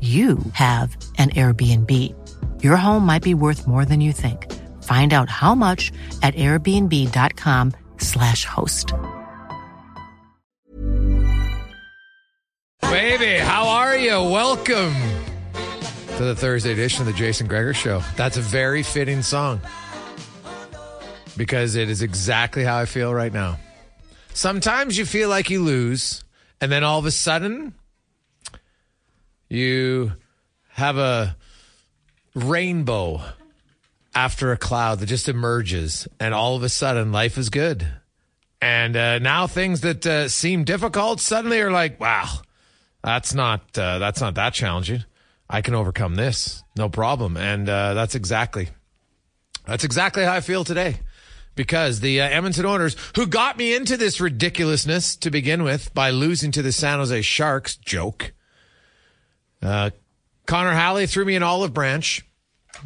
you have an Airbnb. Your home might be worth more than you think. Find out how much at airbnb.com/slash host. Baby, how are you? Welcome to the Thursday edition of the Jason Gregor Show. That's a very fitting song because it is exactly how I feel right now. Sometimes you feel like you lose, and then all of a sudden, you have a rainbow after a cloud that just emerges, and all of a sudden, life is good. And uh, now things that uh, seem difficult suddenly are like, wow, that's not uh, that's not that challenging. I can overcome this, no problem. And uh, that's exactly that's exactly how I feel today. Because the uh, Edmonton Oilers, who got me into this ridiculousness to begin with by losing to the San Jose Sharks, joke, uh, Connor Halley threw me an olive branch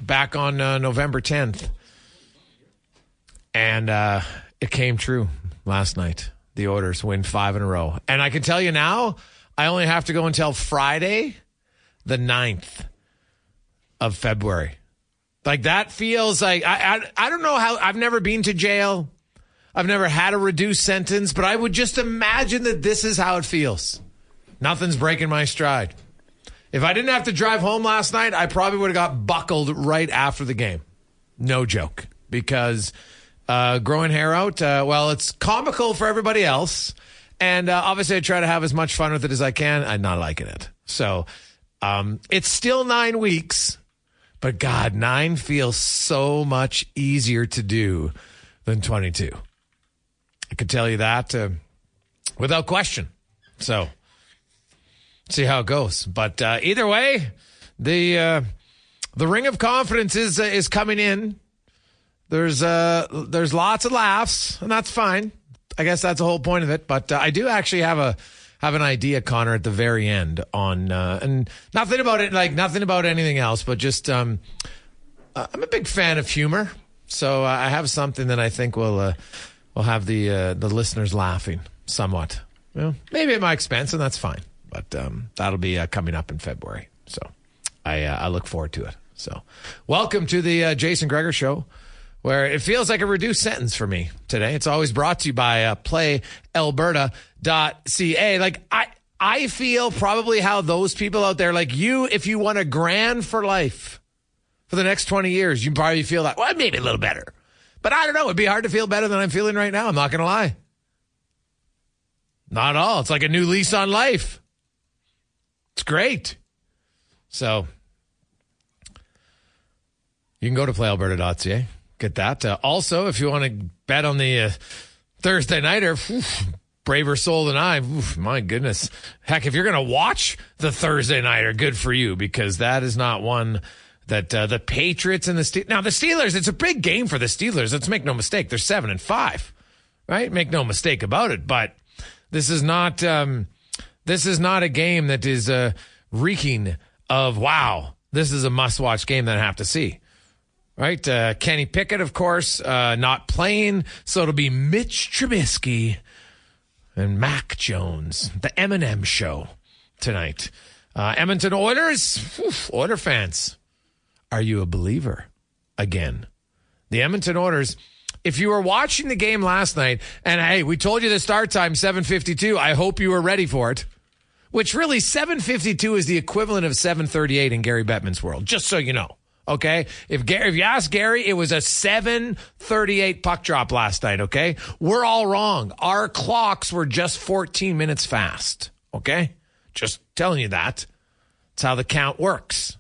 back on uh, November 10th. And uh, it came true last night. The Oilers win five in a row. And I can tell you now, I only have to go until Friday, the 9th of February. Like that feels like, I, I, I don't know how, I've never been to jail. I've never had a reduced sentence, but I would just imagine that this is how it feels. Nothing's breaking my stride. If I didn't have to drive home last night, I probably would have got buckled right after the game. No joke. Because uh, growing hair out, uh, well, it's comical for everybody else. And uh, obviously, I try to have as much fun with it as I can. I'm not liking it. So um, it's still nine weeks, but God, nine feels so much easier to do than 22. I could tell you that uh, without question. So see how it goes. But uh, either way, the uh, the ring of confidence is uh, is coming in. There's uh there's lots of laughs, and that's fine. I guess that's the whole point of it. But uh, I do actually have a have an idea, Connor, at the very end on uh, and nothing about it, like nothing about anything else, but just um, uh, I'm a big fan of humor, so I have something that I think will will have the the listeners laughing somewhat. Know, maybe at my expense, and that's fine. But um, that'll be uh, coming up in February. So I, uh, I look forward to it. So welcome to the uh, Jason Gregor Show, where it feels like a reduced sentence for me today. It's always brought to you by uh, playalberta.ca. Like I, I feel probably how those people out there, like you, if you want a grand for life for the next 20 years, you probably feel that, well, maybe a little better. But I don't know. It'd be hard to feel better than I'm feeling right now. I'm not going to lie. Not at all. It's like a new lease on life. It's great. So You can go to playalberta.ca. Get that. Uh, also, if you want to bet on the uh, Thursday nighter, braver soul than I. My goodness. Heck, if you're going to watch the Thursday nighter, good for you because that is not one that uh, the Patriots and the Steelers. Now, the Steelers, it's a big game for the Steelers. Let's make no mistake. They're seven and five, right? Make no mistake about it. But this is not, um, this is not a game that is uh, reeking of, wow, this is a must watch game that I have to see. Right? Uh, Kenny Pickett, of course, uh, not playing. So it'll be Mitch Trubisky and Mac Jones, the Eminem show tonight. Uh, Edmonton Oilers, Oiler fans, are you a believer again? The Edmonton Oilers. If you were watching the game last night, and hey, we told you the start time seven fifty two. I hope you were ready for it. Which really seven fifty two is the equivalent of seven thirty eight in Gary Bettman's world. Just so you know. Okay. If Gary, if you ask Gary, it was a 738 puck drop last night. Okay. We're all wrong. Our clocks were just 14 minutes fast. Okay. Just telling you that. That's how the count works.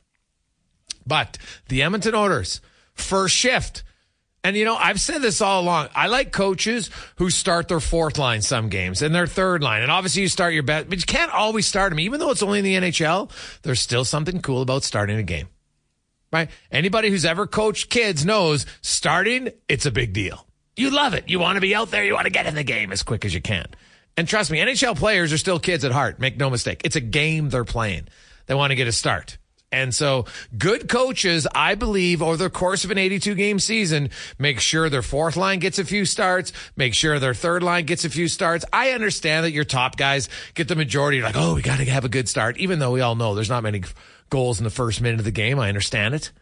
But the Edmonton Oilers, first shift. And you know, I've said this all along. I like coaches who start their fourth line some games and their third line. And obviously you start your best, but you can't always start them. Even though it's only in the NHL, there's still something cool about starting a game right? Anybody who's ever coached kids knows starting, it's a big deal. You love it. You want to be out there. You want to get in the game as quick as you can. And trust me, NHL players are still kids at heart. Make no mistake. It's a game they're playing. They want to get a start. And so good coaches, I believe, over the course of an 82 game season, make sure their fourth line gets a few starts, make sure their third line gets a few starts. I understand that your top guys get the majority. Like, oh, we got to have a good start, even though we all know there's not many goals in the first minute of the game. I understand it.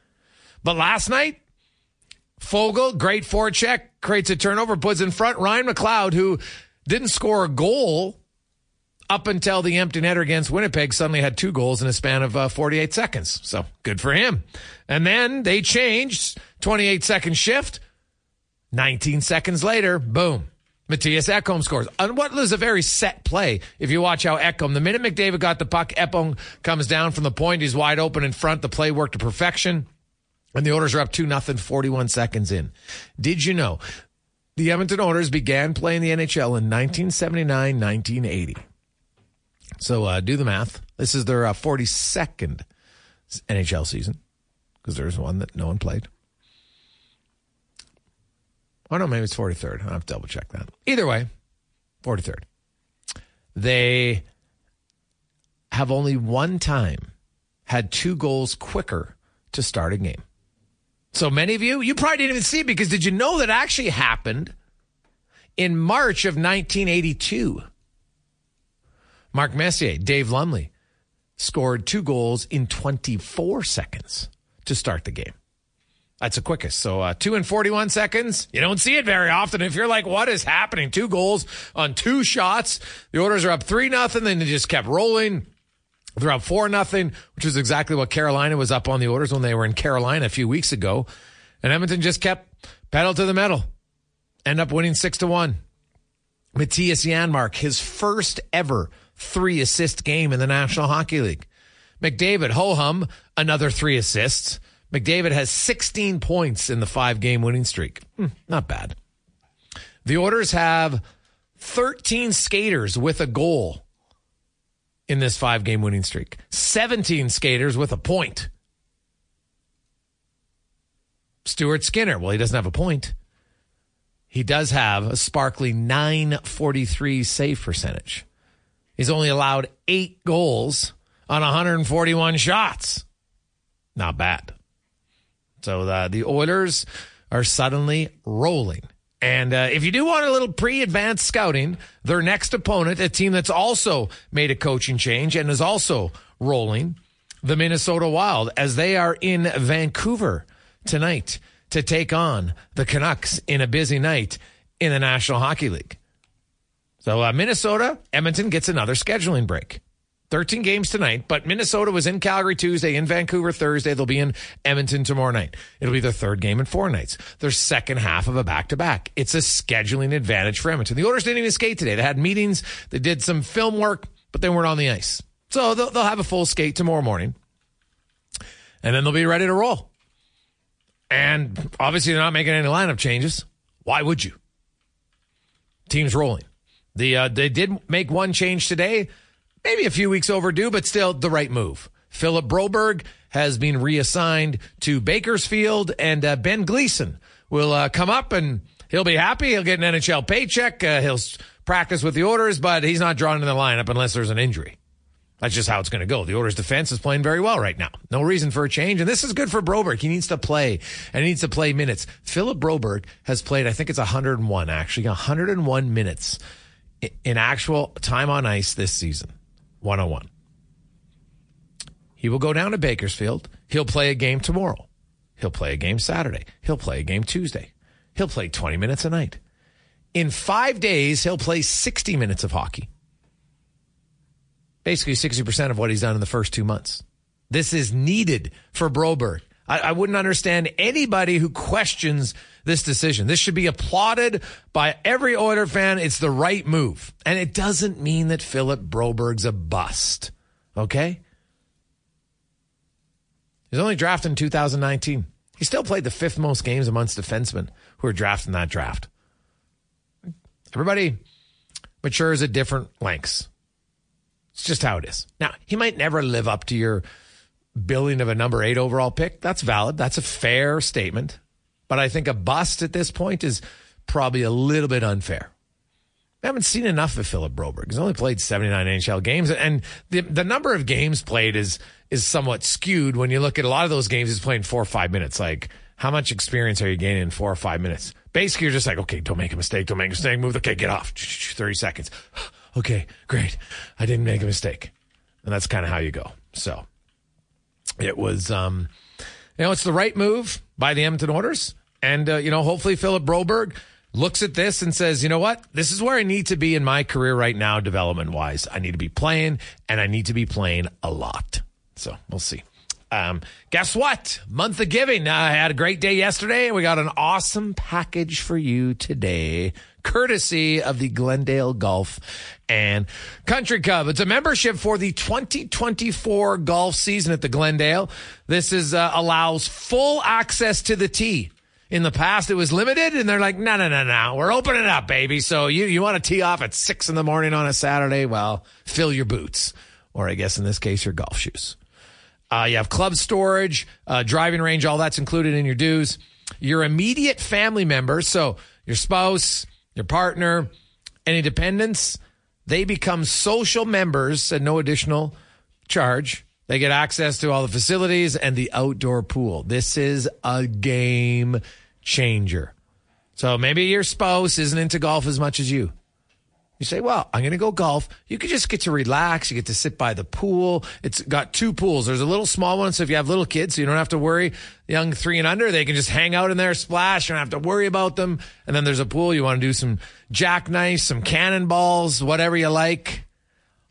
But last night, Foegele, great forecheck, creates a turnover, puts in front Ryan McLeod, who didn't score a goal up until the empty netter against Winnipeg, suddenly had two goals in a span of uh, 48 seconds. So good for him. And then they changed 28 second shift. 19 seconds later, boom. Matthias Ekholm scores on what was a very set play. If you watch how Ekholm, the minute McDavid got the puck, Ekholm comes down from the point. He's wide open in front. The play worked to perfection. And the Oilers are up 2 nothing 41 seconds in. Did you know the Edmonton Oilers began playing the NHL in 1979, 1980? So uh, do the math. This is their uh, 42nd NHL season because there's one that no one played. Oh, no, maybe it's 43rd. I'll have to double check that. Either way, 43rd. They have only one time had two goals quicker to start a game. So many of you, you probably didn't even see because did you know that actually happened in March of 1982? Mark Messier, Dave Lumley scored two goals in 24 seconds to start the game. That's the quickest. So uh, two and 41 seconds. You don't see it very often. If you're like, what is happening? Two goals on two shots. The Oilers are up three nothing. Then they just kept rolling. They're up four nothing, which is exactly what Carolina was up on the Oilers when they were in Carolina a few weeks ago. And Edmonton just kept pedal to the metal. End up winning six to one. Mattias Janmark, his first ever three assist game in the National Hockey League. McDavid, ho hum, another three assists. McDavid has 16 points in the five game winning streak. Hmm, not bad. The Oilers have 13 skaters with a goal in this five game winning streak, 17 skaters with a point. Stuart Skinner, well, he doesn't have a point. He does have a sparkly 943 save percentage. He's only allowed eight goals on 141 shots. Not bad. So the, the Oilers are suddenly rolling. And uh, if you do want a little pre advanced scouting, their next opponent, a team that's also made a coaching change and is also rolling, the Minnesota Wild, as they are in Vancouver tonight to take on the Canucks in a busy night in the National Hockey League. So uh, Minnesota, Edmonton gets another scheduling break. 13 games tonight, but Minnesota was in Calgary Tuesday, in Vancouver Thursday. They'll be in Edmonton tomorrow night. It'll be their third game in four nights. Their second half of a back to back. It's a scheduling advantage for Edmonton. The Oilers didn't even skate today. They had meetings. They did some film work, but they weren't on the ice. So they'll, they'll have a full skate tomorrow morning and then they'll be ready to roll. And obviously, they're not making any lineup changes. Why would you? Team's rolling. The uh, they did make one change today, maybe a few weeks overdue, but still the right move. Philip Broberg has been reassigned to Bakersfield, and uh, Ben Gleason will uh, come up and he'll be happy. He'll get an NHL paycheck. Uh, he'll practice with the Oilers, but he's not drawn in the lineup unless there's an injury. That's just how it's going to go. The Oilers defense is playing very well right now. No reason for a change. And this is good for Broberg. He needs to play and he needs to play minutes. Philip Broberg has played, I think it's 101 actually, 101 minutes in actual time on ice this season. 101. He will go down to Bakersfield. He'll play a game tomorrow. He'll play a game Saturday. He'll play a game Tuesday. He'll play 20 minutes a night. In five days, he'll play 60 minutes of hockey basically 60% of what he's done in the first two months. This is needed for Broberg. I, I, wouldn't understand anybody who questions this decision. This should be applauded by every Oiler fan. It's the right move. And it doesn't mean that Philip Broberg's a bust. Okay? He's only drafted in 2019. He still played the fifth most games amongst defensemen who were drafted in that draft. Everybody matures at different lengths. It's just how it is. Now, he might never live up to your billing of a number eight overall pick. That's valid. That's a fair statement. But I think a bust at this point is probably a little bit unfair. I haven't seen enough of Philip Broberg. He's only played 79 NHL games, and the the number of games played is is somewhat skewed when you look at a lot of those games. He's playing four or five minutes. Like, how much experience are you gaining in four or five minutes? Basically, you're just like, okay, don't make a mistake, don't make a mistake, move. Okay, get off. 30 seconds okay, great. I didn't make a mistake. And that's kind of how you go. So it was, um, you know, it's the right move by the Edmonton Oilers. And, uh, you know, hopefully Philip Broberg looks at this and says, you know what? This is where I need to be in my career right now, development wise. I need to be playing and I need to be playing a lot. So we'll see. Um, guess what? Month of giving. I had a great day yesterday. And we got an awesome package for you today courtesy of the Glendale Golf and Country Club. It's a membership for the 2024 golf season at the Glendale. This is uh, allows full access to the tee. In the past, it was limited, and they're like, no, no, no, no, we're opening up, baby. So you, you want to tee off at six in the morning on a Saturday? Well, fill your boots, or I guess in this case, your golf shoes. Uh, you have club storage, uh, driving range, all that's included in your dues. Your immediate family members, so your spouse, your partner, any dependents, they become social members at no additional charge. They get access to all the facilities and the outdoor pool. This is a game changer. So maybe your spouse isn't into golf as much as you. You say, well, I'm going to go golf. You could just get to relax. You get to sit by the pool. It's got two pools. There's a little small one. So if you have little kids, you don't have to worry, young three and under, they can just hang out in there, splash. You don't have to worry about them. And then there's a pool. You want to do some jackknife, some cannonballs, whatever you like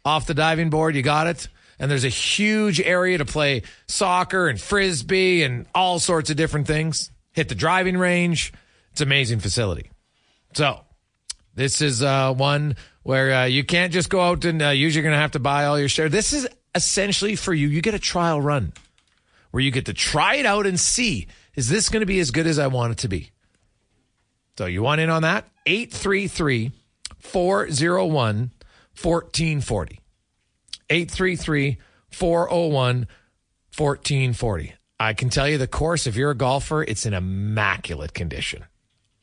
off the diving board. You got it. And there's a huge area to play soccer and frisbee and all sorts of different things. Hit the driving range. It's amazing facility. So this is uh, one where uh, you can't just go out and uh, usually you're going to have to buy all your shares. This is essentially for you. You get a trial run where you get to try it out and see is this going to be as good as I want it to be? So you want in on that? 833 401 1440. 833 401 1440. I can tell you the course, if you're a golfer, it's in immaculate condition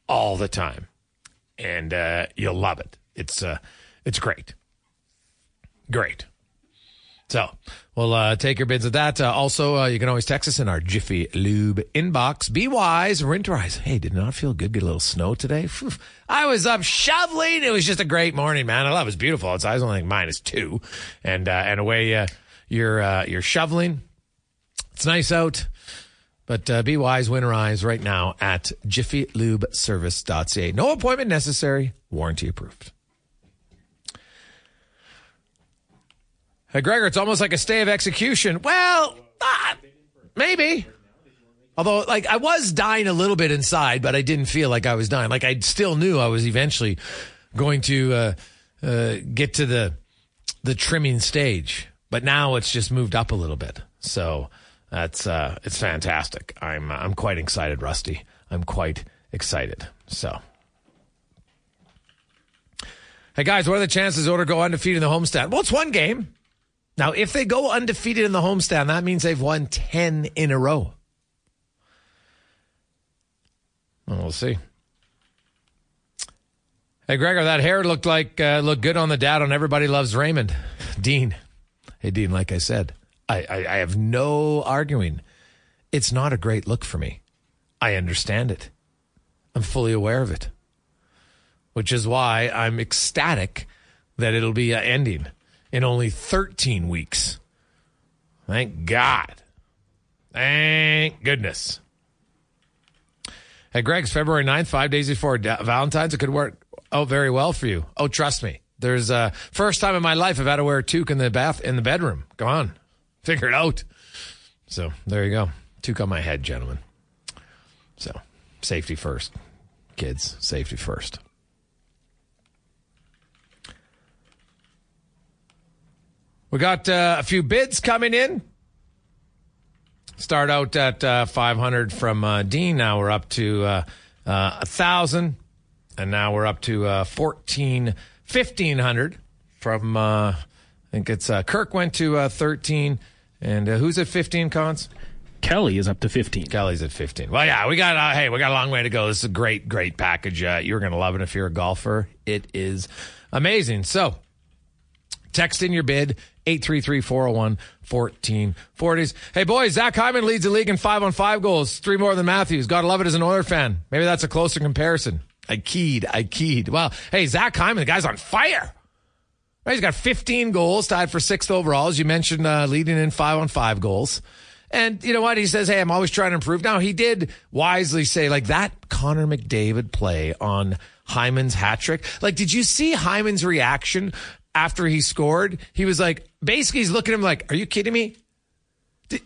all the time and uh, you'll love it. It's uh, it's great, great. So we'll uh, take your bids at that. Uh, also, uh, you can always text us in our Jiffy Lube inbox. Be wise, winterize. Hey, did not feel good? Get a little snow today. I was up shoveling. It was just a great morning, man. I love it. was beautiful It's It was only like minus two, and uh, and away uh, you're uh, you're shoveling. It's nice out. But uh, be wise, winterize right now at jiffylubeservice.ca. No appointment necessary, warranty approved. Hey, Gregor, it's almost like a stay of execution. Well, uh, maybe. Although, like, I was dying a little bit inside, but I didn't feel like I was dying. Like, I still knew I was eventually going to uh, uh, get to the the trimming stage, but now it's just moved up a little bit. So That's uh, it's fantastic. I'm I'm quite excited, Rusty. I'm quite excited. So, hey guys, what are the chances Oilers go undefeated in the homestand? Well, it's one game. Now, if they go undefeated in the homestand, that means they've won ten in a row. Well, we'll see. Hey, Gregor, that hair looked like uh, looked good on the dad on Everybody Loves Raymond. Dean. Hey, Dean, like I said, I, I, I have no arguing. It's not a great look for me. I understand it. I'm fully aware of it, which is why I'm ecstatic that it'll be uh, ending in only 13 weeks. Thank God. Thank goodness. Hey, Greg's February 9th, five days before Valentine's. It could work out very well for you. Oh, trust me. There's a uh, first time in my life I've had to wear a toque in the bath in the bedroom. Go on. Figure it out. So there you go. Toque on my head, gentlemen. So safety first. Kids, safety first. We got uh, a few bids coming in. Start out at uh, 500 from uh, Dean. Now we're up to uh, uh, 1,000. And now we're up to uh, 14, 1,500 from, uh, I think it's uh, Kirk went to uh, 13. And uh, who's at 15, Cons? Kelly is up to 15. Kelly's at 15. Well, yeah, we got, uh, hey, we got a long way to go. This is a great, great package. Uh, you're going to love it if you're a golfer. It is amazing. So, text in your bid, 833-401-1440s. Hey, boys, Zach Hyman leads the league in five on five goals, three more than Matthews. Gotta love it as an Oiler fan. Maybe that's a closer comparison. I keyed, I keyed. Well, hey, Zach Hyman, the guy's on fire. He's got 15 goals, tied for sixth overall. As you mentioned, uh, leading in five on five goals. And you know what? He says, Hey, I'm always trying to improve. Now, he did wisely say, like, that Connor McDavid play on Hyman's hat trick. Like, did you see Hyman's reaction after he scored? He was like, basically, he's looking at him like, Are you kidding me?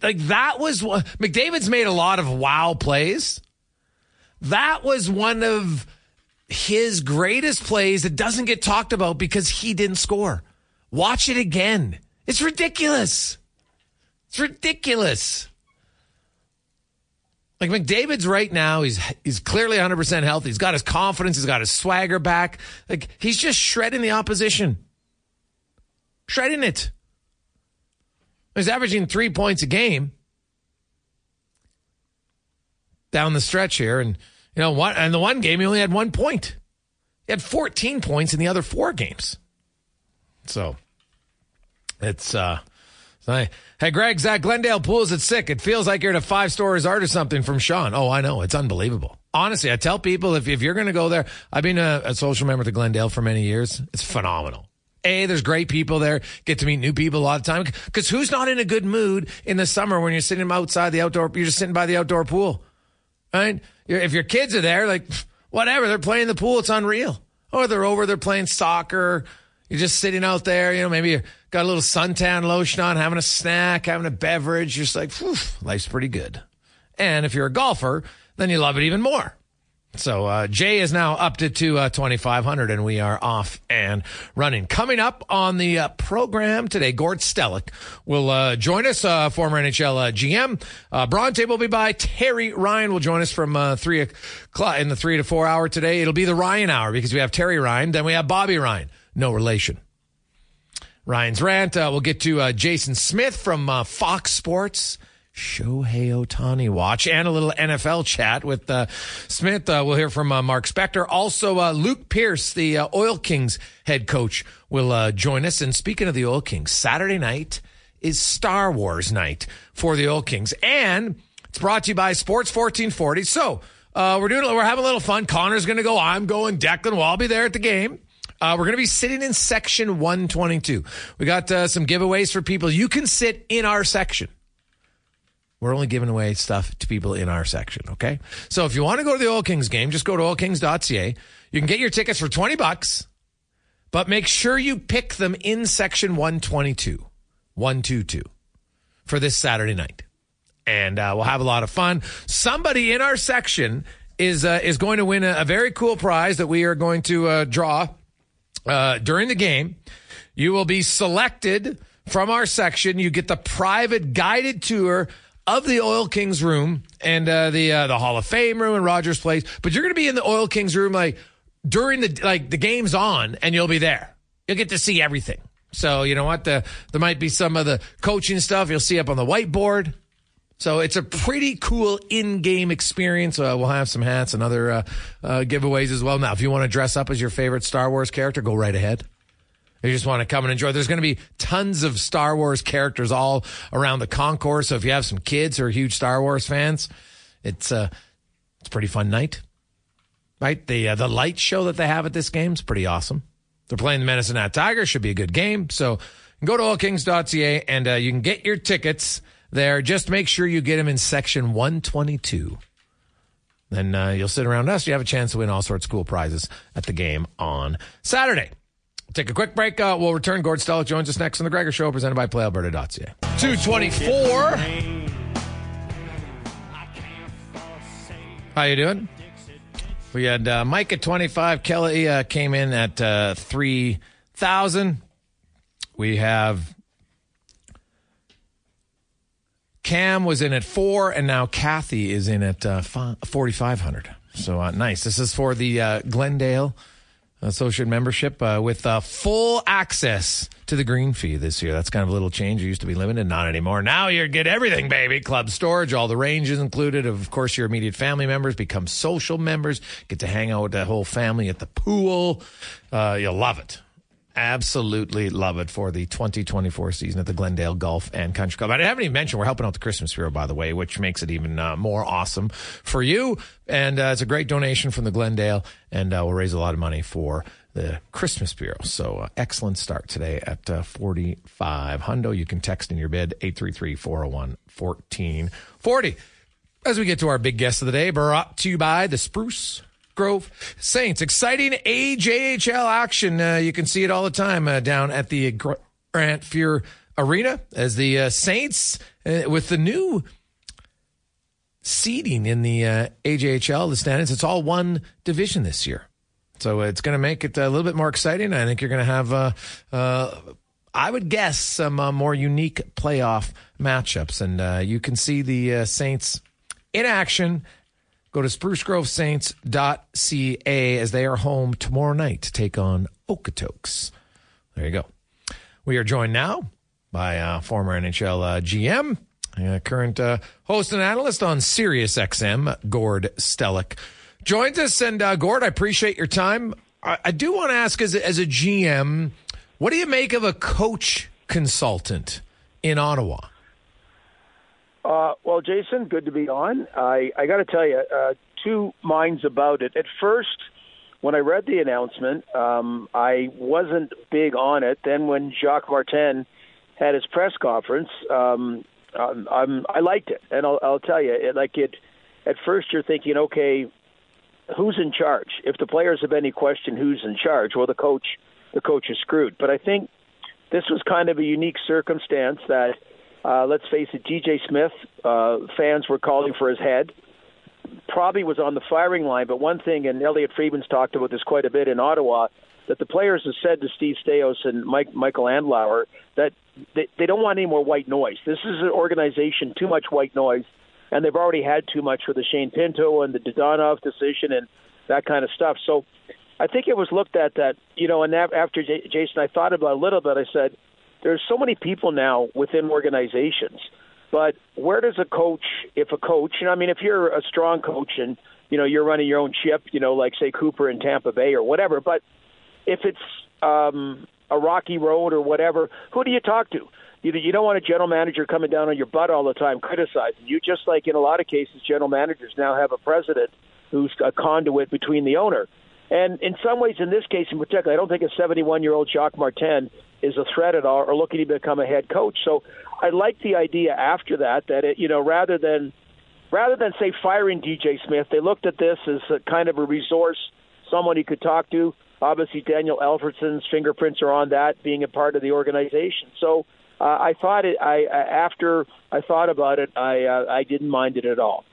Like, that was what McDavid's made a lot of wow plays. That was one of his greatest plays that doesn't get talked about because he didn't score. Watch it again. It's ridiculous. It's ridiculous. Like McDavid's right now, he's he's clearly 100% healthy. He's got his confidence, he's got his swagger back. Like he's just shredding the opposition. Shredding it. He's averaging 3 points a game down the stretch here and you know what? And the one game he only had one point. He had 14 points in the other four games. So it's uh Hey, Greg, Zach Glendale pools it sick. It feels like you're at a five star resort or something from Sean. Oh, I know. It's unbelievable. Honestly, I tell people if, if you're to go there, I've been a, a social member to Glendale for many years. It's phenomenal. A, there's great people there. Get to meet new people a lot of time. Because who's not in a good mood in the summer when you're sitting outside the outdoor, you're just sitting by the outdoor pool, right? if your kids are there, like whatever, they're playing the pool. It's unreal. Or they're over, they're playing soccer. You're just sitting out there, you know, maybe you got a little suntan lotion on, having a snack, having a beverage. You're just like, life's pretty good. And if you're a golfer, then you love it even more. So uh, Jay is now up to, to uh, 2,500, and we are off and running. Coming up on the uh, program today, Gord Stellick will uh, join us, uh, former NHL uh, GM. Uh, Bronte will be by. Terry Ryan will join us from uh, 3 o'clock in the 3 to 4 hour today. It'll be the Ryan hour because we have Terry Ryan, then we have Bobby Ryan. No relation. Ryan's rant. we'll get to Jason Smith from Fox Sports. Shohei Ohtani watch and a little NFL chat with uh, Smith. Uh, we'll hear from uh, Mark Spector. Also, uh, Luke Pierce, the uh, Oil Kings head coach, will uh, join us. And speaking of the Oil Kings, Saturday night is Star Wars night for the Oil Kings, and it's brought to you by Sports 1440. So we're doing, we're having a little fun. Connor's going to go. I'm going. Declan will all be there at the game. Uh, we're going to be sitting in section 122. We got uh, some giveaways for people. You can sit in our section. We're only giving away stuff to people in our section, okay? So if you want to go to the Oil Kings game, just go to oilkings.ca. You can get your tickets for 20 bucks, but make sure you pick them in section 122, 122 for this Saturday night. And uh, we'll have a lot of fun. Somebody in our section is uh, is going to win a, a, very cool prize that we are going to uh, draw uh, during the game. You will be selected from our section. You get the private guided tour of the Oil Kings room and uh, the uh, the Hall of Fame room and Rogers Place, but you're going to be in the Oil Kings room like during the like the game's on, and you'll be there. You'll get to see everything. So you know what? The, there might be some of the coaching stuff you'll see up on the whiteboard. So it's a pretty cool in-game experience. Uh, we'll have some hats and other uh, uh, giveaways as well. Now, if you want to dress up as your favorite Star Wars character, go right ahead. You just want to come and enjoy, there's going to be tons of Star Wars characters all around the concourse. So if you have some kids who are huge Star Wars fans, it's a it's a pretty fun night, right? The uh, the light show that they have at this game is pretty awesome. They're playing the Medicine Hat Tigers. Should be a good game. So go to oilkings.ca and uh, you can get your tickets there. Just make sure you get them in section 122. Then uh, you'll sit around us. You have a chance to win all sorts of cool prizes at the game on Saturday. Take a quick break. Uh, we'll return. Gord Stellick joins us next on the Gregor Show, presented by PlayAlberta.ca. 224. How you doing? We had uh, Mike at 25. Kelly uh, came in at uh, 3,000. We have Cam was in at four, and now Kathy is in at uh, 4,500. So uh, nice. This is for the uh, Glendale associate membership uh, with uh, full access to the green fee this year. That's kind of a little change. It used to be limited, not anymore. Now you get everything, baby. Club storage, all the ranges included. Of course, your immediate family members become social members. Get to hang out with the whole family at the pool. Uh, you'll love it absolutely love it for the 2024 season at the Glendale Golf and Country Club. I haven't even mentioned we're helping out the Christmas Bureau, by the way, which makes it even uh, more awesome for you. And uh, it's a great donation from the Glendale, and uh, we'll raise a lot of money for the Christmas Bureau. So uh, excellent start today at uh, 45 Hundo. You can text in your bid 833-401-1440. As we get to our big guest of the day, brought to you by the Spruce Grove Saints. Exciting AJHL action. Uh, you can see it all the time uh, down at the Grant Fuhr Arena as the uh, Saints, uh, with the new seeding in the uh, AJHL, the standings, it's all one division this year. So it's going to make it a little bit more exciting. I think you're going to have, uh, I would guess, some more unique playoff matchups. And you can see the Saints in action Go to sprucegrovesaints.ca as they are home tomorrow night to take on Okotoks. There you go. We are joined now by uh, former NHL uh, GM, uh, current uh, host and analyst on Sirius XM, Gord Stellick. Joins us. And uh, Gord, I appreciate your time. I, I do want to ask as a, as a GM, what do you make of a coach consultant in Ottawa? Uh, well, Jason, good to be on. I, I got to tell you, uh, two minds about it. At first, when I read the announcement, um, I wasn't big on it. Then, when Jacques Martin had his press conference, um, um, I'm, I liked it, and I'll, I'll tell you, it, like it. At first, you're thinking, okay, who's in charge? If the players have any question, who's in charge? Well, the coach, the coach is screwed. But I think this was kind of a unique circumstance that uh, let's face it, DJ Smith, uh, fans were calling for his head. Probably was on the firing line, but one thing, and Elliot Friedman's talked about this quite a bit in Ottawa, that the players have said to Steve Staios and Mike, Michael Andlauer that they, they don't want any more white noise. This is an organization, too much white noise, and they've already had too much with the Shane Pinto and the Dadonov decision and that kind of stuff. So I think it was looked at that, you know, and after Jason, I thought about it a little bit. I said, there's so many people now within organizations. But where does a coach, if a coach, know, I mean, if you're a strong coach and you know you're running your own ship, you know, like say Cooper in Tampa Bay or whatever. But if it's um, a rocky road or whatever, who do you talk to? You, you don't want a general manager coming down on your butt all the time criticizing you. Just like in a lot of cases, general managers now have a president who's a conduit between the owner. And in some ways, in this case in particular, I don't think a 71 year old Jacques Martin is a threat at all or looking to become a head coach. So I like the idea after that that it, you know rather than rather than say firing DJ Smith, they looked at this as a kind of a resource, someone he could talk to. Obviously, Daniel Alfredsson's fingerprints are on that, being a part of the organization. So uh, I thought it. I after I thought about it, I uh, I didn't mind it at all.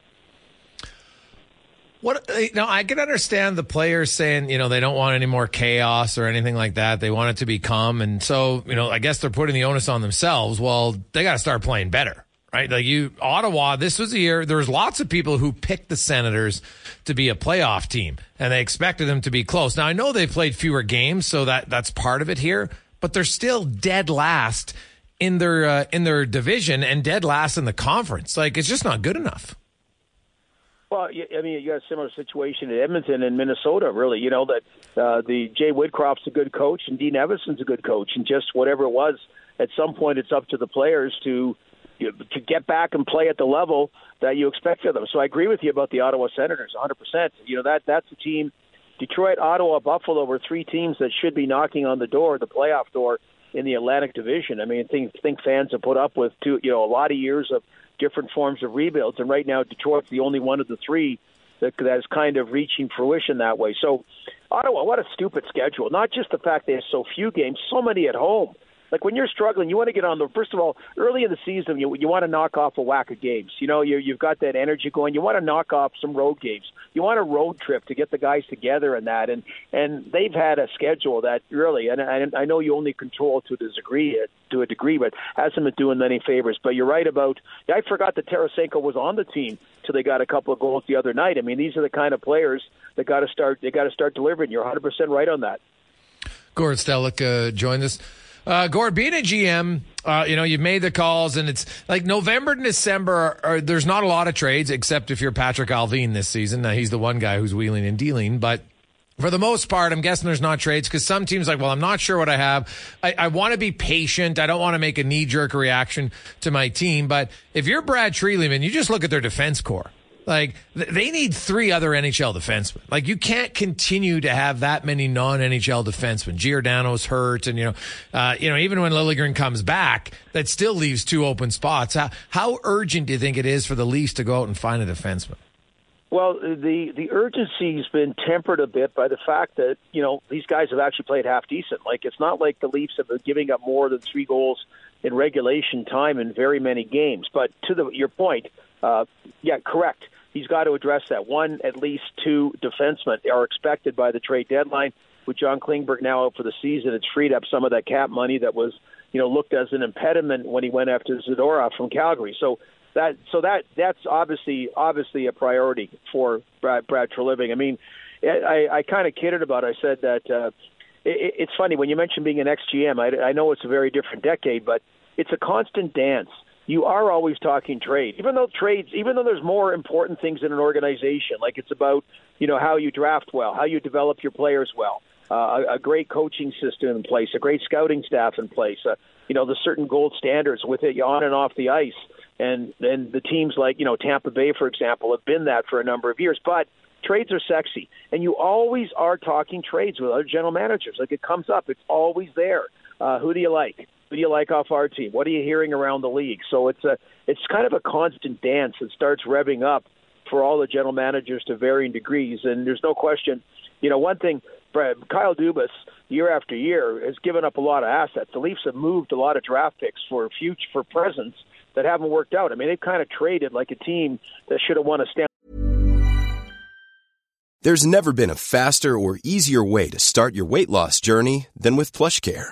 What you know, I can understand the players saying, you know, they don't want any more chaos or anything like that. They want it to be calm, and so you know, I guess they're putting the onus on themselves. Well, they got to start playing better, right? Like you, Ottawa, this was a year, there was lots of people who picked the Senators to be a playoff team and they expected them to be close. Now I know they played fewer games, so that that's part of it here, but they're still dead last in their, uh, in their division and dead last in the conference. Like it's just not good enough. Well, I mean, you got a similar situation in Edmonton and Minnesota, really. You know that uh, the Jay Woodcroft's a good coach and Dean Evason's a good coach, and just whatever it was, at some point, it's up to the players to you know, to get back and play at the level that you expect of them. So I agree with you about the Ottawa Senators, 100%. You know that that's a team. Detroit, Ottawa, Buffalo were three teams that should be knocking on the door, the playoff door in the Atlantic Division. I mean, think think fans have put up with two, you know, a lot of years of different forms of rebuilds, and right now Detroit's the only one of the three that that is kind of reaching fruition that way. So, Ottawa, what a stupid schedule! Not just the fact they have so few games, so many at home. Like when you're struggling, you want to get on the. First of all, early in the season, you you want to knock off a whack of games. You know, you you've got that energy going. You want to knock off some road games. You want a road trip to get the guys together and that. And and they've had a schedule that really, and I, I know you only control to a degree to a degree, but hasn't been doing any favors. But you're right about. I forgot that Tarasenko was on the team till they got a couple of goals the other night. I mean, these are the kind of players that got to start. They got to start delivering. You're 100 percent right on that. Gord Stellick uh, joined us. Uh, Gord, being a GM, uh, you know, you've made the calls, and it's like November and December. Are, there's not a lot of trades, except if you're Patrick Allvin this season. Now, he's the one guy who's wheeling and dealing, but for the most part, I'm guessing there's not trades because some teams like, well, I'm not sure what I have. I, I want to be patient. I don't want to make a knee jerk reaction to my team. But if you're Brad Treliving, you just look at their defense core. Like they need three other NHL defensemen. Like you can't continue to have that many non NHL defensemen. Giordano's hurt, and you know, uh, you know, even when Liljegren comes back, that still leaves two open spots. How, how urgent do you think it is for the Leafs to go out and find a defenseman? Well, the the urgency's been tempered a bit by the fact that you know these guys have actually played half decent. Like it's not like the Leafs have been giving up more than three goals in regulation time in very many games. But to the your point, uh, yeah, correct he's got to address that. One, at least two defensemen are expected by the trade deadline. With John Klingberg now out for the season, it's freed up some of that cap money that was, you know, looked as an impediment when he went after Zadorov from Calgary. So that, so that that's obviously obviously a priority for Brad, Brad Treliving. I mean, I, I kind of kidded about. It. I said that uh, it, it's funny when you mention being an ex GM. I, I know it's a very different decade, but it's a constant dance you are always talking trade. Even though trades, even though there's more important things in an organization, like it's about you know how you draft well, how you develop your players well, uh, a, a great coaching system in place, a great scouting staff in place, uh, you know the certain gold standards with it on and off the ice, and and the teams like you know Tampa Bay, for example, have been that for a number of years, but. Trades are sexy, and you always are talking trades with other general managers. Like it comes up, it's always there. Uh, who do you like? Who do you like off our team? What are you hearing around the league? So it's a it's kind of a constant dance that starts revving up for all the general managers to varying degrees. And there's no question, you know, one thing, Kyle Dubas, year after year, has given up a lot of assets. The Leafs have moved a lot of draft picks for future for presents that haven't worked out. I mean, they've kind of traded like a team that should have won a Stanley. There's never been a faster or easier way to start your weight loss journey than with PlushCare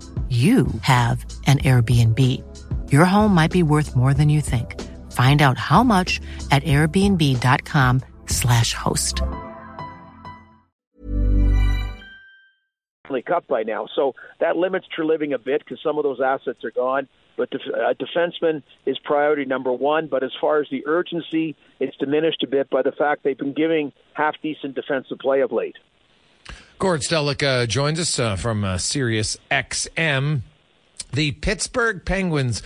you have an Airbnb. Your home might be worth more than you think. Find out how much at airbnb.com/slash host. Cup by now, so that limits Treliving a bit because some of those assets are gone. But def- uh, defenseman is priority number one. But as far as the urgency, it's diminished a bit by the fact they've been giving half decent defensive play of late. Gord Stellick uh, joins us uh, from uh, Sirius XM. The Pittsburgh Penguins,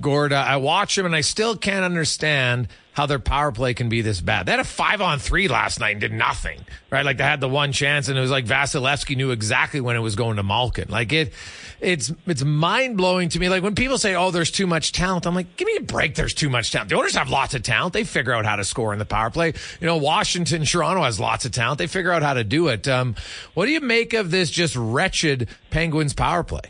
Gord, I watch them and I still can't understand how their power play can be this bad. They had a five on three last night and did nothing, right? Like they had the one chance and it was like Vasilevskiy knew exactly when it was going to Malkin. Like it, it's, it's mind blowing to me. Like when people say, Oh, there's too much talent. I'm like, give me a break. There's too much talent. The Oilers have lots of talent. They figure out how to score in the power play. You know, Washington, Toronto has lots of talent. They figure out how to do it. Um, what do you make of this just wretched Penguins power play?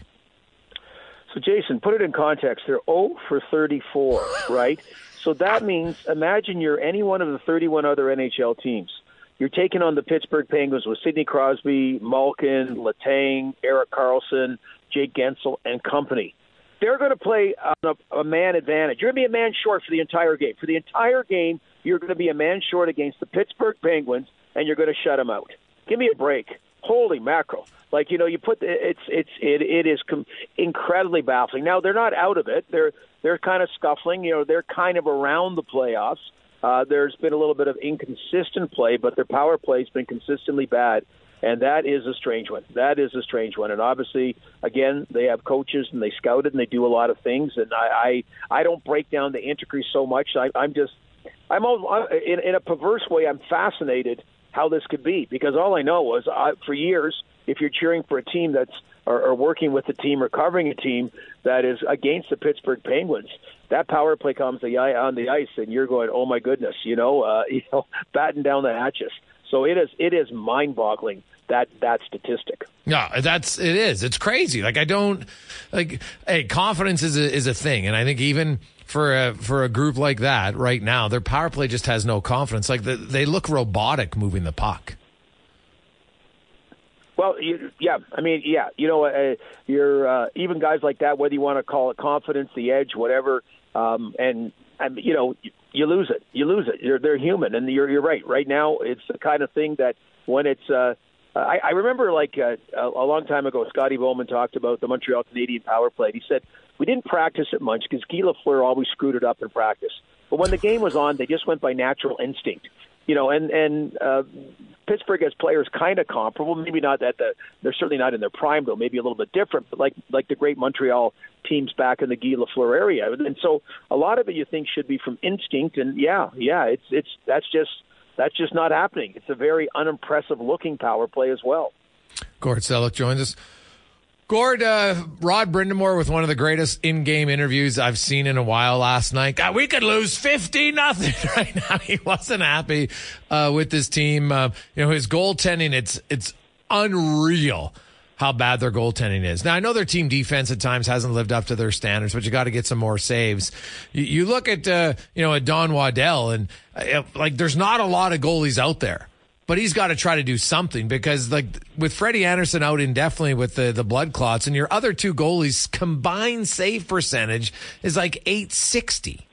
So, Jason, put it in context. They're 0 for 34, right? So that means imagine you're any one of the 31 other NHL teams. You're taking on the Pittsburgh Penguins with Sidney Crosby, Malkin, Letang, Erik Karlsson, Jake Guentzel, and company. They're going to play on a, a man advantage. You're going to be a man short for the entire game. For the entire game, you're going to be a man short against the Pittsburgh Penguins, and you're going to shut them out. Give me a break. Holy mackerel! Like you know, you put it's it's it it is com- incredibly baffling. Now they're not out of it. They're they're kind of scuffling. You know, they're kind of around the playoffs. Uh, there's been a little bit of inconsistent play, but their power play's been consistently bad, and that is a strange one. That is a strange one. And obviously, again, they have coaches and they scout it and they do a lot of things. And I I, I don't break down the intricacies so much. I, I'm just I'm all, in in a perverse way. I'm fascinated how this could be because all I know was I, for years, if you're cheering for a team that's or, or working with a team or covering a team that is against the Pittsburgh Penguins, that power play comes the on the ice, and you're going, oh my goodness, you know, uh, you know, batten down the hatches. So it is it is mind boggling that that statistic. Yeah, that's it is. It's crazy. Like I don't like. Hey, confidence is a, is a thing, and I think even for a for a group like that right now, their power play just has no confidence. Like the, they look robotic moving the puck. Well, you, yeah, I mean, yeah, you know, uh, you're uh, even guys like that, whether you want to call it confidence, the edge, whatever, um, and and you know, you, lose it, you lose it. You're, they're human, and you're you're right. Right now, it's the kind of thing that when it's. Uh, I, I remember like uh, a, a long time ago, Scotty Bowman talked about the Montreal Canadian power play. He said we didn't practice it much because Guy Lafleur always screwed it up in practice. But when the game was on, they just went by natural instinct you know, and and uh, Pittsburgh as players kind of comparable. Maybe not at the they're certainly not in their prime though. Maybe a little bit different, but like like the great Montreal teams back in the Guy Lafleur area. And so a lot of it you think should be from instinct. And yeah, yeah, it's it's that's just that's just not happening. It's a very unimpressive looking power play as well. Gord Stellick joins us. Gord, uh, Rod Brind'Amour with one of the greatest in-game interviews I've seen in a while last night. God, we could lose 50 nothing right now. He wasn't happy, uh, with his team. Uh, you know, his goaltending, it's, it's unreal how bad their goaltending is. Now, I know their team defense at times hasn't lived up to their standards, but you got to get some more saves. You, you look at, uh, you know, at Don Waddell and uh, like there's not a lot of goalies out there but he's got to try to do something because like with Freddie Andersen out indefinitely with the, the blood clots and your other two goalies combined save percentage is like 860.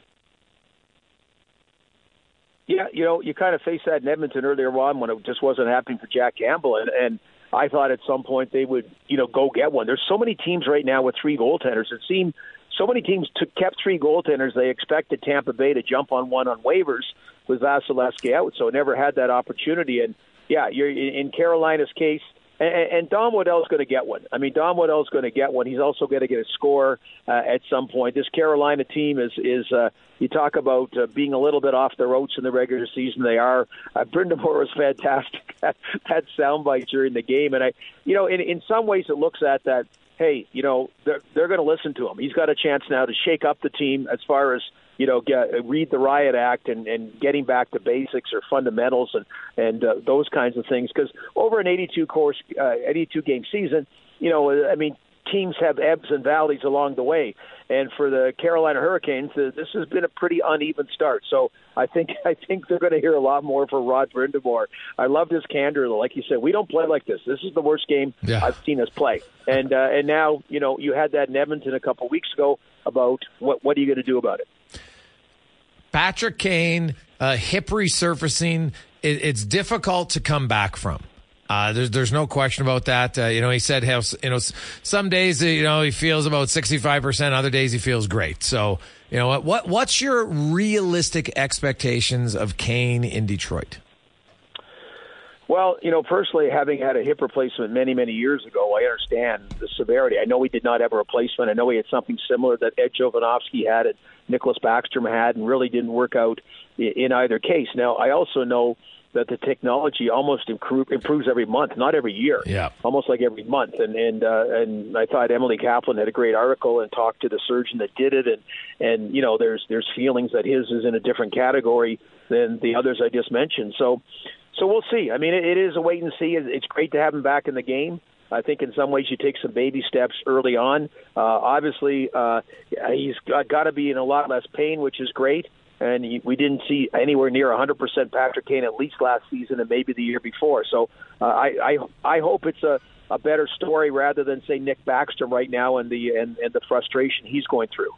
Yeah, you know, you kind of faced that in Edmonton earlier on when it just wasn't happening for Jack Campbell, and, and I thought at some point they would, you know, go get one. There's so many teams right now with three goaltenders. It seemed so many teams took, kept three goaltenders. They expected Tampa Bay to jump on one on waivers with Vasilevskiy out, so never had that opportunity. And yeah, you're in Carolina's case. And, and Don Waddell's going to get one. I mean, Don Waddell's going to get one. He's also going to get a score uh, at some point. This Carolina team is is uh, you talk about uh, being a little bit off the ropes in the regular season. They are. Uh, Brind'Amour was fantastic. that soundbite during the game, and I, you know, in in some ways, it looks at that hey, you know, they're, they're going to listen to him. He's got a chance now to shake up the team as far as you know, get, read the riot act and, and getting back to basics or fundamentals and and uh, those kinds of things. Because over an 82 course, uh, 82 game season, you know, I mean, teams have ebbs and valleys along the way. And for the Carolina Hurricanes, this has been a pretty uneven start. So I think I think they're going to hear a lot more for Rod Brind'Amour. I loved his candor. Like you said, we don't play like this. This is the worst game yeah. I've seen us play. And uh, and now you know you had that in Edmonton a couple weeks ago about what what are you going to do about it? Patrick Kane, uh, hip resurfacing. It, it's difficult to come back from. Uh, there's there's no question about that. Uh, you know, he said you know some days you know he feels about 65 percent, other days he feels great. So you know what what what's your realistic expectations of Kane in Detroit? Well, you know, personally, having had a hip replacement many, many years ago, I understand the severity. I know he did not have a replacement. I know he had something similar that Ed Jovanovski had, and Nicklas Backstrom had, and really didn't work out in either case. Now, I also know that the technology almost improve, improves every month, not every year. Yeah, almost like every month. And and uh, and I thought Emily Kaplan had a great article and talked to the surgeon that did it, and and you know there's there's feelings that his is in a different category than the others I just mentioned. So so we'll see. I mean, it, it is a wait and see. It's great to have him back in the game. I think in some ways you take some baby steps early on. Uh, obviously, uh, he's got, got to be in a lot less pain, which is great and we didn't see anywhere near 100% Patrick Kane at least last season and maybe the year before. So uh, I, I I hope it's a, a better story rather than say Nick Baxter right now and the and, and the frustration he's going through.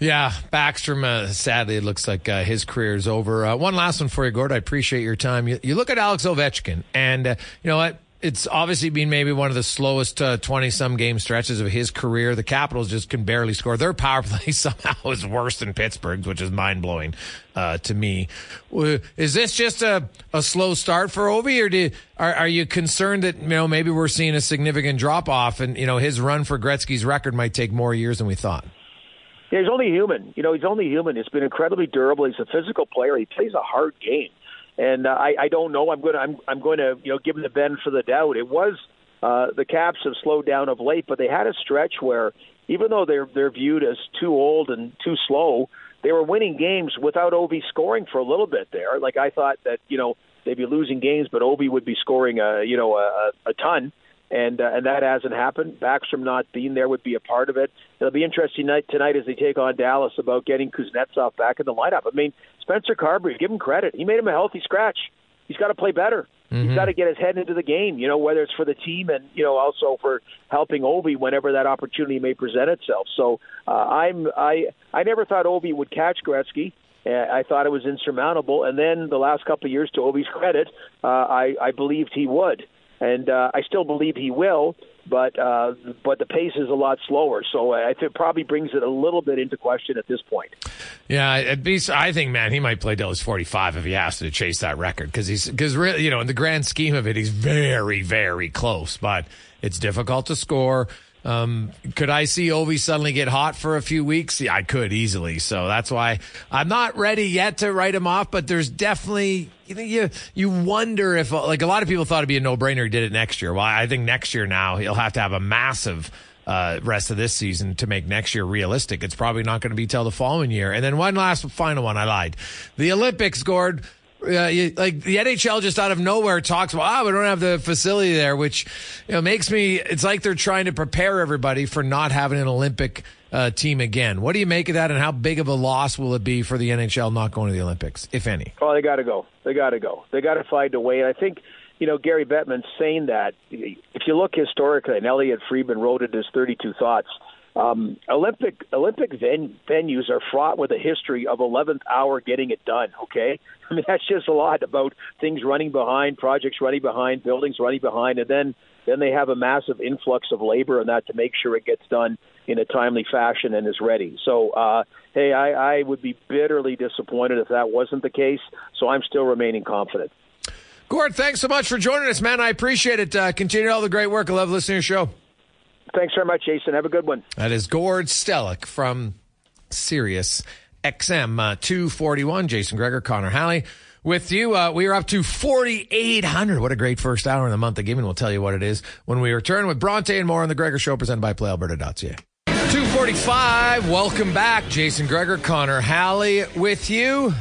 Yeah, Backstrom. Uh, sadly, it looks like uh, his career is over. Uh, one last one for you, Gord. I appreciate your time. You, you look at Alex Ovechkin, and uh, you know what? It's obviously been maybe one of the slowest 20 uh, some game stretches of his career. The Capitals just can barely score. Their power play somehow is worse than Pittsburgh's, which is mind blowing uh, to me. Is this just a, a slow start for Ovi, or do, are, are you concerned that you know maybe we're seeing a significant drop off, and you know his run for Gretzky's record might take more years than we thought? Yeah, he's only human. You know, he's only human. He's been incredibly durable. He's a physical player. He plays a hard game and uh, I, I don't know. I'm going to I'm, I'm going to you know give them the benefit of the doubt. It was uh, the Caps have slowed down of late, but they had a stretch where even though they're they're viewed as too old and too slow, they were winning games without Ovi scoring for a little bit there. Like I thought that you know they'd be losing games, but Ovi would be scoring a you know a, a ton and uh, and that hasn't happened. Backstrom not being there would be a part of it. It'll be interesting night tonight as they take on Dallas about getting Kuznetsov back in the lineup. I mean, Spencer Carbery, give him credit. He made him a healthy scratch. He's got to play better. Mm-hmm. He's got to get his head into the game. You know, whether it's for the team and you know also for helping Ovi whenever that opportunity may present itself. So uh, I'm I I never thought Ovi would catch Gretzky. Uh, I thought it was insurmountable, and then the last couple of years, to Ovi's credit, uh, I, I believed he would and uh, I still believe he will. But uh, but the pace is a lot slower, so I think it probably brings it a little bit into question at this point. Yeah, at least I think, man, he might play till he's forty five if he has to chase that record because he's because really, you know, in the grand scheme of it, he's very very close. But it's difficult to score. Um, could I see Ovi suddenly get hot for a few weeks? Yeah, I could easily. So that's why I'm not ready yet to write him off. But there's definitely you know, you you wonder if like a lot of people thought it'd be a no brainer. He did it next year. Well, I think next year now he'll have to have a massive. Uh, rest of this season to make next year realistic. It's probably not going to be till the following year. And then one last final one. I lied. The Olympics, Gord uh, you, like the NHL just out of nowhere talks about, ah, we don't have the facility there, which you know makes me. It's like they're trying to prepare everybody for not having an Olympic uh, team again. What do you make of that, and how big of a loss will it be for the NHL not going to the Olympics, if any? Oh, they got to go. They got to go. They got to find a way. And I think you know Gary Bettman saying that. If you look historically, and Elliotte Friedman wrote it as 32 Thoughts um, Olympic Olympic ven- venues are fraught with a history of 11th hour getting it done. Okay, I mean that's just a lot about things running behind, projects running behind, buildings running behind, and then then they have a massive influx of labor and that to make sure it gets done in a timely fashion and is ready. So, uh, hey, I, I would be bitterly disappointed if that wasn't the case. So I'm still remaining confident. Gord, thanks so much for joining us, man. I appreciate it. Uh, continue all the great work. I love listening to your show. Thanks very much, Jason. Have a good one. That is Gord Stellick from Sirius XM uh, 241. Jason Gregor, Connor Halley with you. Uh, we are up to 4,800. What a great first hour in the month of giving. We'll tell you what it is when we return with Bronte and more on the Gregor Show presented by PlayAlberta.ca. 245. Welcome back. Jason Gregor, Connor Halley with you.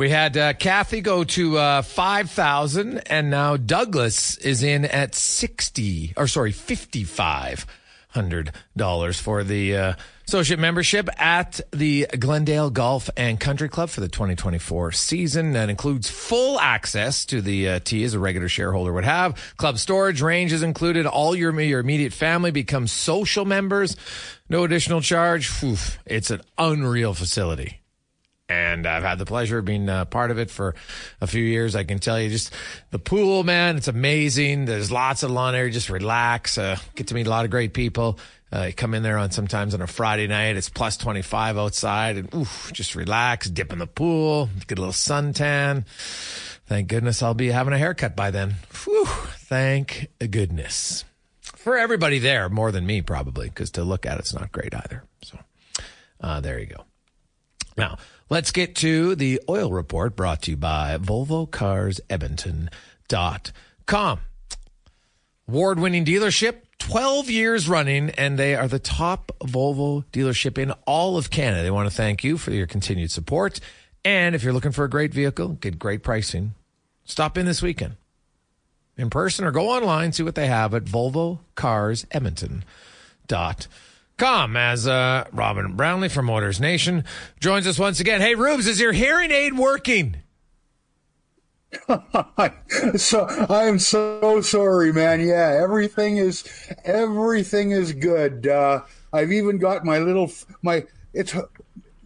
We had uh, Kathy go to uh, 5,000 and now Douglas is in at 60 or sorry, $5,500 for the uh, associate membership at the Glendale Golf and Country Club for the 2024 season. That includes full access to the uh, tee as a regular shareholder would have. Club storage range is included. All your, your immediate family becomes social members. No additional charge. Oof, it's an unreal facility and I've had the pleasure of being a part of it for a few years. I can tell you just the pool, man, it's amazing. There's lots of lawn area. Just relax, uh, get to meet a lot of great people. Uh, you come in there on sometimes on a Friday night. It's plus 25 outside and oof, just relax, dip in the pool, get a little suntan. Thank goodness I'll be having a haircut by then. Whew, thank goodness. For everybody there, more than me probably, because to look at it's not great either. So uh, there you go. Now, let's get to the oil report brought to you by VolvoCarsEdmonton.com. Award winning dealership, 12 years running, and they are the top Volvo dealership in all of Canada. They want to thank you for your continued support. And if you're looking for a great vehicle, get great pricing, stop in this weekend in person or go online, see what they have at volvo VolvoCarsEdmonton.com com as uh, Robin Brownlee from OilersNation joins us once again. Hey, Rubes, is your hearing aid working? so I am so sorry, man. Yeah, everything is everything is good. Uh, I've even got my little my it's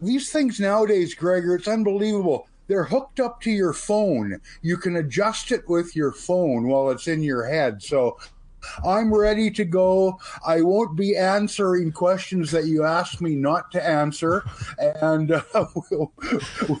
these things nowadays, Gregor. It's unbelievable. They're hooked up to your phone. You can adjust it with your phone while it's in your head. So I'm ready to go. I won't be answering questions that you ask me not to answer, and uh, we'll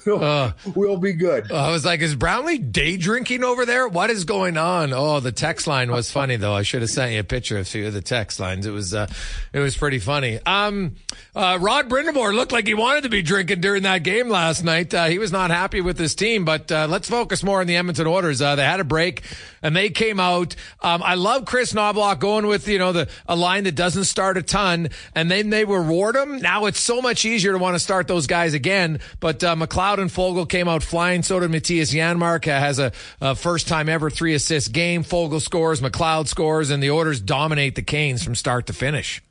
we'll, uh, we'll be good. I was like, is Brownlee day drinking over there? What is going on? Oh, the text line was funny though. I should have sent you a picture of a few of the text lines. It was uh, it was pretty funny. Um, uh, Rod Brind'Amour looked like he wanted to be drinking during that game last night. Uh, he was not happy with his team, but uh, let's focus more on the Edmonton Oilers. they had a break and they came out. Um, I love Kris Knoblauch going with, you know, the, a line that doesn't start a ton and then they reward them. Now it's so much easier to want to start those guys again. But, uh, McLeod and Foegele came out flying. So did Mattias Janmark uh, has a, a first time ever three assist game. Foegele scores, McLeod scores, and the Oilers dominate the Canes from start to finish.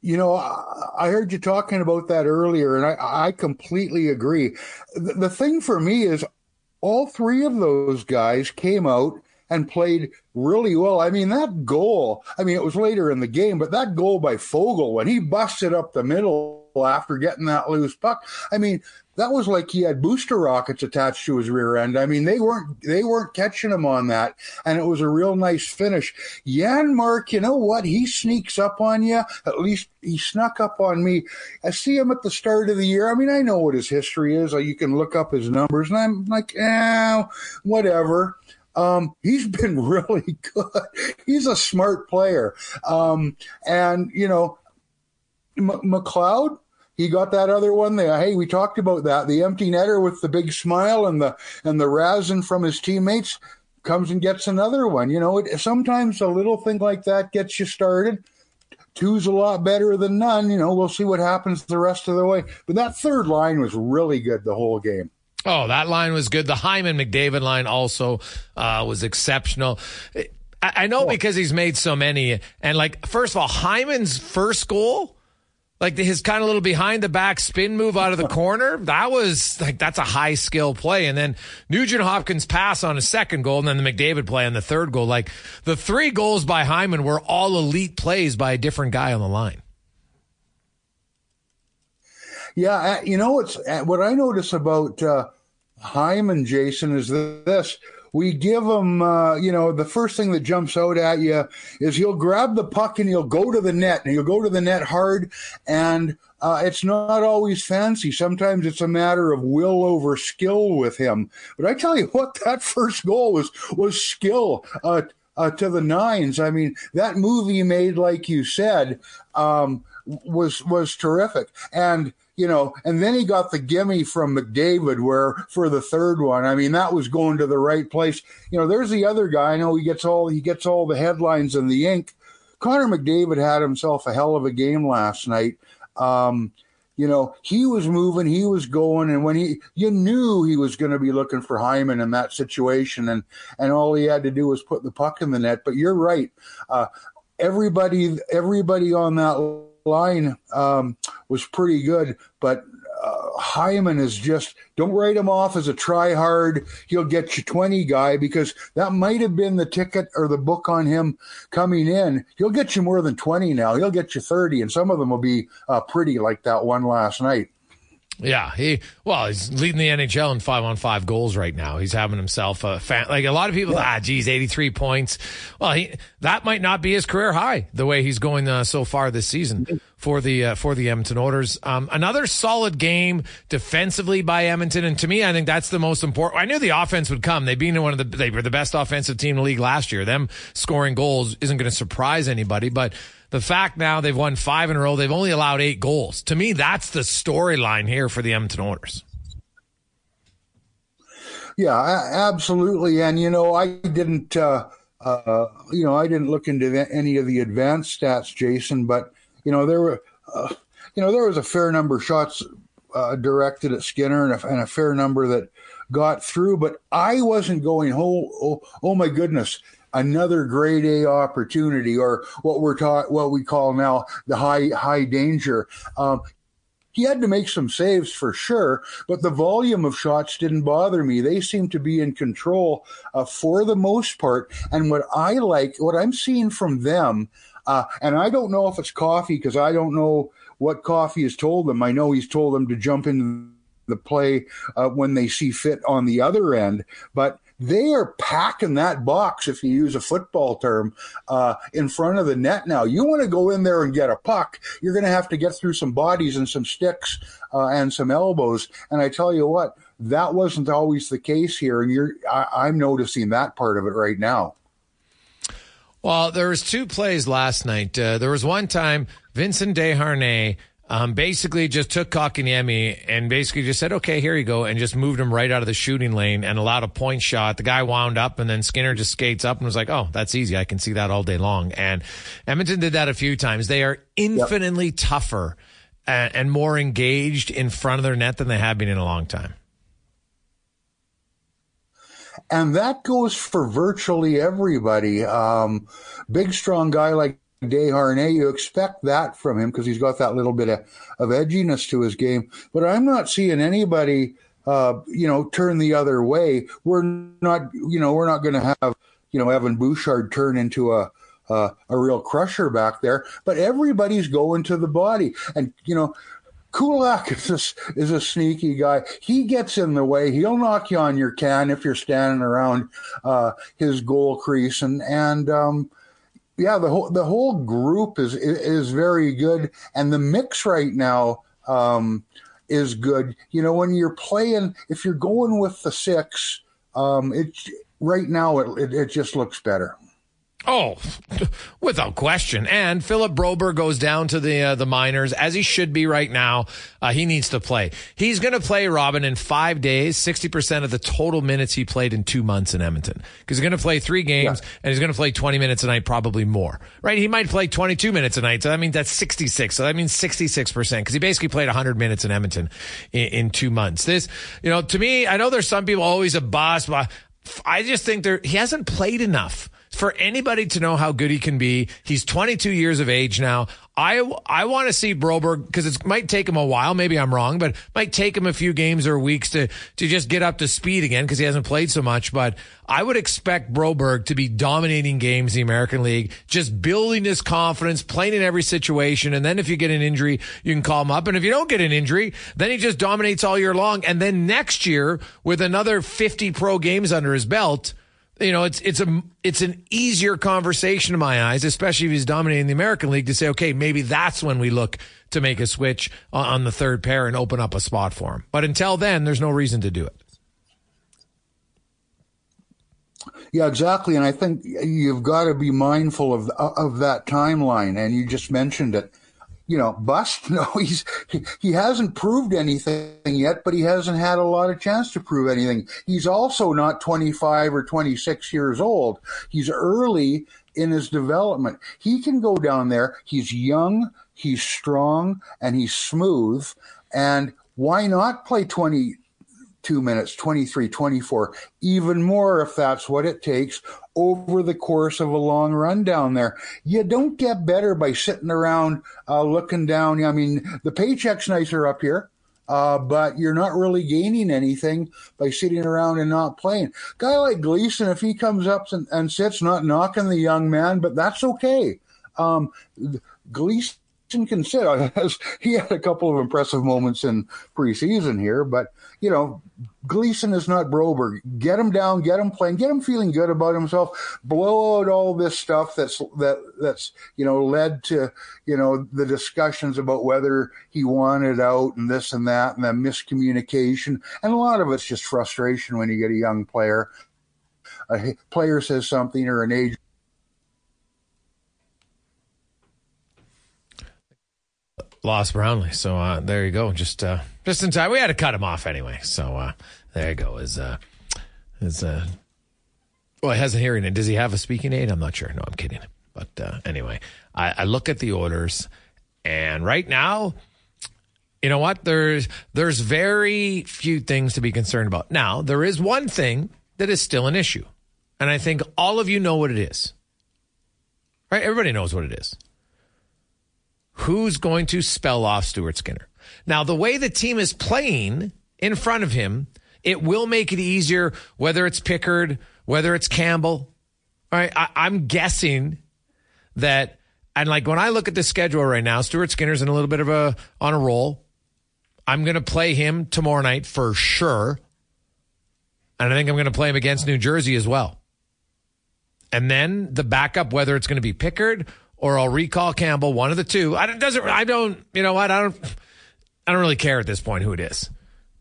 You know, I heard you talking about that earlier, and I, I completely agree. The, the thing for me is all three of those guys came out and played really well. I mean, that goal, I mean, it was later in the game, but that goal by Foegele when he busted up the middle after getting that loose puck, I mean, that was like he had booster rockets attached to his rear end. I mean, they weren't they weren't catching him on that, and it was a real nice finish. Janmark, you know what? He sneaks up on you. At least he snuck up on me. I see him at the start of the year. I mean, I know what his history is. You can look up his numbers, and I'm like, eh, whatever. Um, he's been really good. He's a smart player. Um, and, you know, M- McLeod, he got that other one there. Hey, we talked about that. The empty netter with the big smile and the and the razzing from his teammates comes and gets another one. You know, it, sometimes a little thing like that gets you started. Two's a lot better than none. You know, we'll see what happens the rest of the way. But that third line was really good the whole game. Oh, that line was good. The Hyman McDavid line also uh, was exceptional. I, I know because he's made so many. And like, first of all, Hyman's first goal like his kind of little behind the back spin move out of the corner, that was like that's a high skill play. And then Nugent Hopkins pass on a second goal, and then the McDavid play on the third goal. Like the three goals by Hyman were all elite plays by a different guy on the line. Yeah, uh, you know what's uh, what I notice about uh, Hyman, Jason, is this we give him, uh, you know, the first thing that jumps out at you is he'll grab the puck and he'll go to the net and he'll go to the net hard. And uh, it's not always fancy. Sometimes it's a matter of will over skill with him. But I tell you what, that first goal was was skill. Uh, uh, to the nines. I mean, that movie made, like you said, um, was was terrific. And you know, and then he got the gimme from McDavid where for the third one. I mean, that was going to the right place. You know, there's the other guy. I know he gets all he gets all the headlines and the ink. Connor McDavid had himself a hell of a game last night. Um, you know, he was moving, he was going, and when he, you knew he was going to be looking for Hyman in that situation, and and all he had to do was put the puck in the net. But you're right, uh, everybody, everybody on that line um, was pretty good, but uh, Hyman is just don't write him off as a try hard. He'll get you 20 guy because that might have been the ticket or the book on him coming in. He'll get you more than 20 now. He'll get you 30, and some of them will be uh, pretty like that one last night. Yeah, he well, he's leading the NHL in five on five goals right now. He's having himself a fan. Like a lot of people, yeah. ah, geez, eighty three points. Well, he that might not be his career high the way he's going uh, so far this season for the uh, for the Edmonton Oilers. Um, another solid game defensively by Edmonton, and to me, I think that's the most important. I knew the offense would come. They've been one of the they were the best offensive team in the league last year. Them scoring goals isn't going to surprise anybody, but the fact now they've won five in a row, they've only allowed eight goals. To me, that's the storyline here for the Edmonton Oilers. Yeah, absolutely. And, you know, I didn't, uh, uh, you know, I didn't look into any of the advanced stats, Jason, but, you know, there were, uh, you know, there was a fair number of shots uh, directed at Skinner and a, and a, fair number that got through, but I wasn't going, oh, oh, oh my goodness, another grade A opportunity, or what we're taught, what we call now the high high danger. Um, he had to make some saves for sure, but the volume of shots didn't bother me. They seemed to be in control uh, for the most part. And what I like, what I'm seeing from them, uh, and I don't know if it's Coffey because I don't know what Coffey has told them. I know he's told them to jump into the play uh, when they see fit on the other end, but they are packing that box, if you use a football term, uh, in front of the net now. You want to go in there and get a puck, you're going to have to get through some bodies and some sticks uh, and some elbows. And I tell you what, that wasn't always the case here, and you're I, am noticing that part of it right now. Well, there was two plays last night. Uh, there was one time Vincent Desharnais um, basically just took Kotkaniemi and basically just said, okay, here you go, and just moved him right out of the shooting lane and allowed a point shot. The guy wound up, and then Skinner just skates up and was like, oh, that's easy. I can see that all day long. And Edmonton did that a few times. They are infinitely yep. tougher and, and more engaged in front of their net than they have been in a long time. And that goes for virtually everybody. Um, big, strong guy like Desharnais, you expect that from him because he's got that little bit of, of edginess to his game. But I'm not seeing anybody, uh, you know, turn the other way. We're not, you know, we're not going to have, you know, Evan Bouchard turn into a, uh, a real crusher back there. But everybody's going to the body, and you know. Kulak is a, is a sneaky guy. He gets in the way. He'll knock you on your can if you're standing around uh, his goal crease, and and um, yeah, the whole the whole group is is very good, and the mix right now um, is good. You know, when you're playing, if you're going with the six, um, it right now it, it, it just looks better. Oh, without question. And Philip Broberg goes down to the uh, the minors as he should be right now. Uh, he needs to play. He's going to play Robin in five days, sixty percent of the total minutes he played in two months in Edmonton. Because he's going to play three games yeah. and he's going to play twenty minutes a night, probably more. Right? He might play twenty two minutes a night. So that means that's sixty six. So that means sixty six percent because he basically played hundred minutes in Edmonton in, in two months. This, you know, to me, I know there's some people always a boss, but I just think there he hasn't played enough for anybody to know how good he can be. He's 22 years of age now. I, I want to see Broberg because it might take him a while. Maybe I'm wrong, but might take him a few games or weeks to, to just get up to speed again because he hasn't played so much. But I would expect Broberg to be dominating games in the American League, just building his confidence, playing in every situation. And then if you get an injury, you can call him up. And if you don't get an injury, then he just dominates all year long. And then next year with another 50 pro games under his belt, you know, it's it's a it's an easier conversation in my eyes, especially if he's dominating the American League, to say, okay, maybe that's when we look to make a switch on the third pair and open up a spot for him. But until then, there's no reason to do it. Yeah, exactly. And I think you've got to be mindful of of that timeline. And you just mentioned it. You know, bust? No, he's he, he hasn't proved anything yet, but he hasn't had a lot of chance to prove anything. He's also not 25 or 26 years old. He's early in his development. He can go down there. He's young, he's strong, and he's smooth. And why not play 20 two minutes, 23, 24, even more if that's what it takes over the course of a long run down there. You don't get better by sitting around uh, looking down. I mean, the paycheck's nicer up here. Uh, but you're not really gaining anything by sitting around and not playing. Guy like Gleason, if he comes up and, and sits, not knocking the young man, but that's okay. Um, Gleason can sit. he had a couple of impressive moments in preseason here, but you know, Gleason is not Broberg. Get him down, get him playing, get him feeling good about himself. Blow out all this stuff that's that that's you know led to you know the discussions about whether he wanted out and this and that and the miscommunication and a lot of it's just frustration when you get a young player. A player says something or an age lost Brownlee. So uh, there you go. Just uh, just in time. We had to cut him off anyway. So uh, there you go. Is uh, is uh, well, he has a hearing aid. Does he have a speaking aid? I'm not sure. No, I'm kidding. But uh, anyway, I, I look at the Oilers, and right now, you know what? There's there's very few things to be concerned about. Now there is one thing that is still an issue, and I think all of you know what it is. Right? Everybody knows what it is who's going to spell off Stuart Skinner. Now, the way the team is playing in front of him, it will make it easier, whether it's Pickard, whether it's Campbell. All right. I, I'm guessing that, and like when I look at the schedule right now, Stuart Skinner's in a little bit of a, on a roll. I'm going to play him tomorrow night for sure. And I think I'm going to play him against New Jersey as well. And then the backup, whether it's going to be Pickard or I'll recall Campbell, one of the two. I don't, doesn't I don't you know what I don't I don't really care at this point who it is,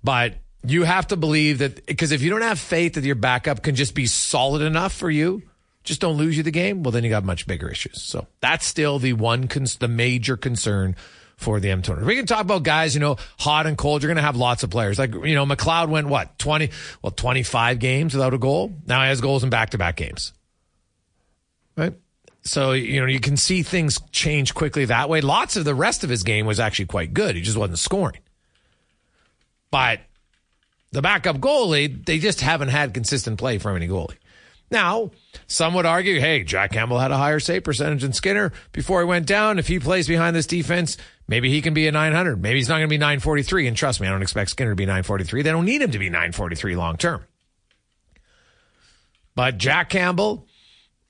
but you have to believe that because if you don't have faith that your backup can just be solid enough for you, just don't lose you the game. Well, then you got much bigger issues. So that's still the one cons- the major concern for the Edmonton. We can talk about guys, you know, hot and cold. You're going to have lots of players. Like, you know, McLeod went what, 20, well, 25 games without a goal. Now he has goals in back to back games. Right? So, you know, you can see things change quickly that way. Lots of the rest of his game was actually quite good. He just wasn't scoring. But the backup goalie, they just haven't had consistent play from any goalie. Now, some would argue, hey, Jack Campbell had a higher save percentage than Skinner before he went down. If he plays behind this defense, maybe he can be a 900. Maybe he's not going to be 943. And trust me, I don't expect Skinner to be 943. They don't need him to be 943 long term. But Jack Campbell,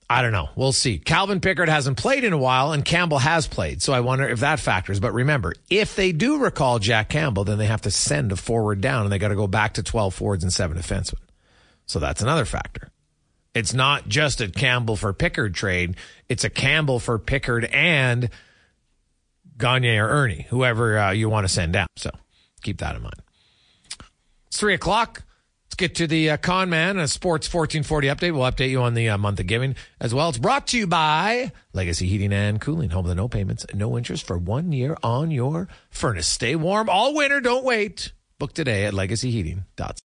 I don't know. We'll see. Calvin Pickard hasn't played in a while, and Campbell has played. So I wonder if that factors. But remember, if they do recall Jack Campbell, then they have to send a forward down, and they got to go back to 12 forwards and seven defensemen. So that's another factor. It's not just a Campbell for Pickard trade, it's a Campbell for Pickard and Gagner or Erne, whoever uh, you want to send down. So keep that in mind. It's three o'clock get to the uh, Con Man, a Sports 1440 update. We'll update you on the uh, month of giving as well. It's brought to you by Legacy Heating and Cooling, home with no payments, no interest for one year on your furnace. Stay warm all winter. Don't wait. Book today at legacyheating.com.